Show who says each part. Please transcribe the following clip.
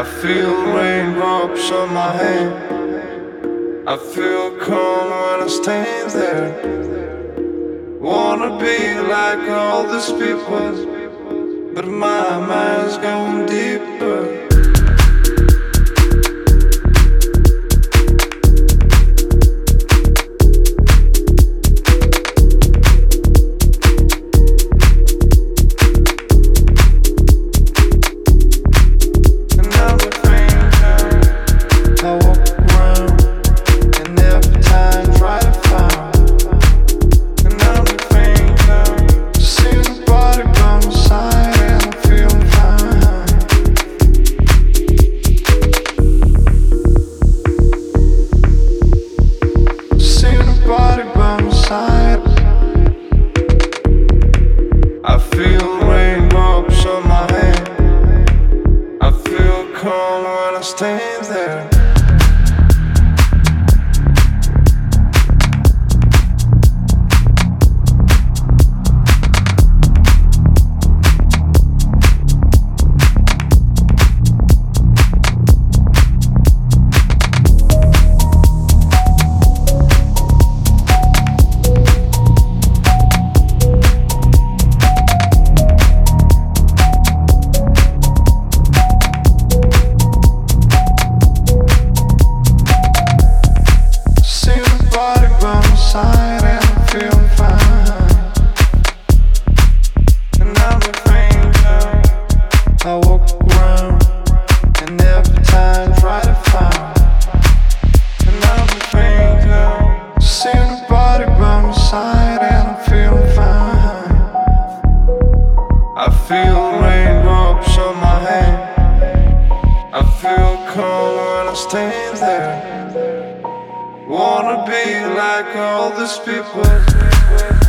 Speaker 1: I feel raindrops on my hand. I feel calm when I stand there. Wanna be like all these people, but my mind's going deeper. Feel raindrops on my. I feel calm when I stand there. I feel raindrops on my hand. I feel calm when I stand there. Wanna be like all these people.